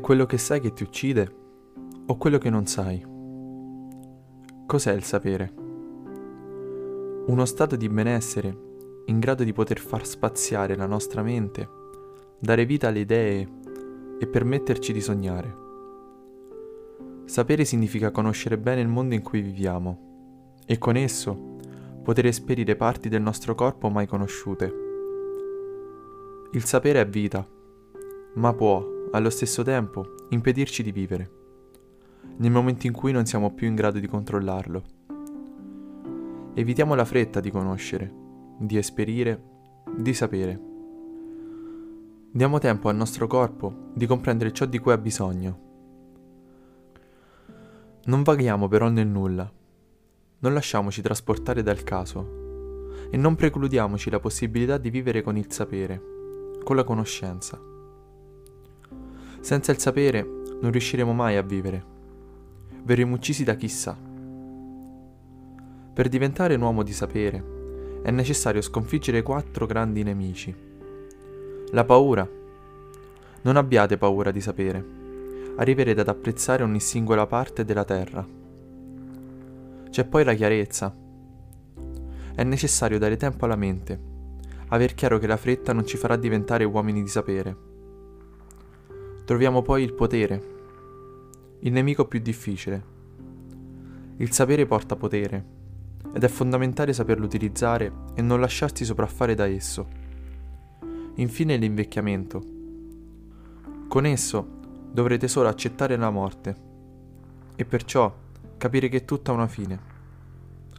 quello che sai che ti uccide o quello che non sai? Cos'è il sapere? Uno stato di benessere in grado di poter far spaziare la nostra mente, dare vita alle idee e permetterci di sognare. Sapere significa conoscere bene il mondo in cui viviamo e con esso poter esperire parti del nostro corpo mai conosciute. Il sapere è vita, ma può, allo stesso tempo, impedirci di vivere, nel momento in cui non siamo più in grado di controllarlo. Evitiamo la fretta di conoscere, di esperire, di sapere. Diamo tempo al nostro corpo di comprendere ciò di cui ha bisogno. Non vaghiamo però nel nulla, non lasciamoci trasportare dal caso e non precludiamoci la possibilità di vivere con il sapere, con la conoscenza. Senza il sapere non riusciremo mai a vivere. Verremo uccisi da chissà. Per diventare un uomo di sapere è necessario sconfiggere quattro grandi nemici. La paura. Non abbiate paura di sapere. Arriverete ad apprezzare ogni singola parte della terra. C'è poi la chiarezza. È necessario dare tempo alla mente, aver chiaro che la fretta non ci farà diventare uomini di sapere Troviamo poi il potere, il nemico più difficile. Il sapere porta potere ed è fondamentale saperlo utilizzare e non lasciarsi sopraffare da esso. Infine l'invecchiamento. Con esso dovrete solo accettare la morte e perciò capire che è tutta una fine,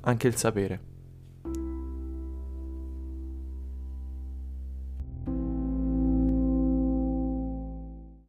anche il sapere.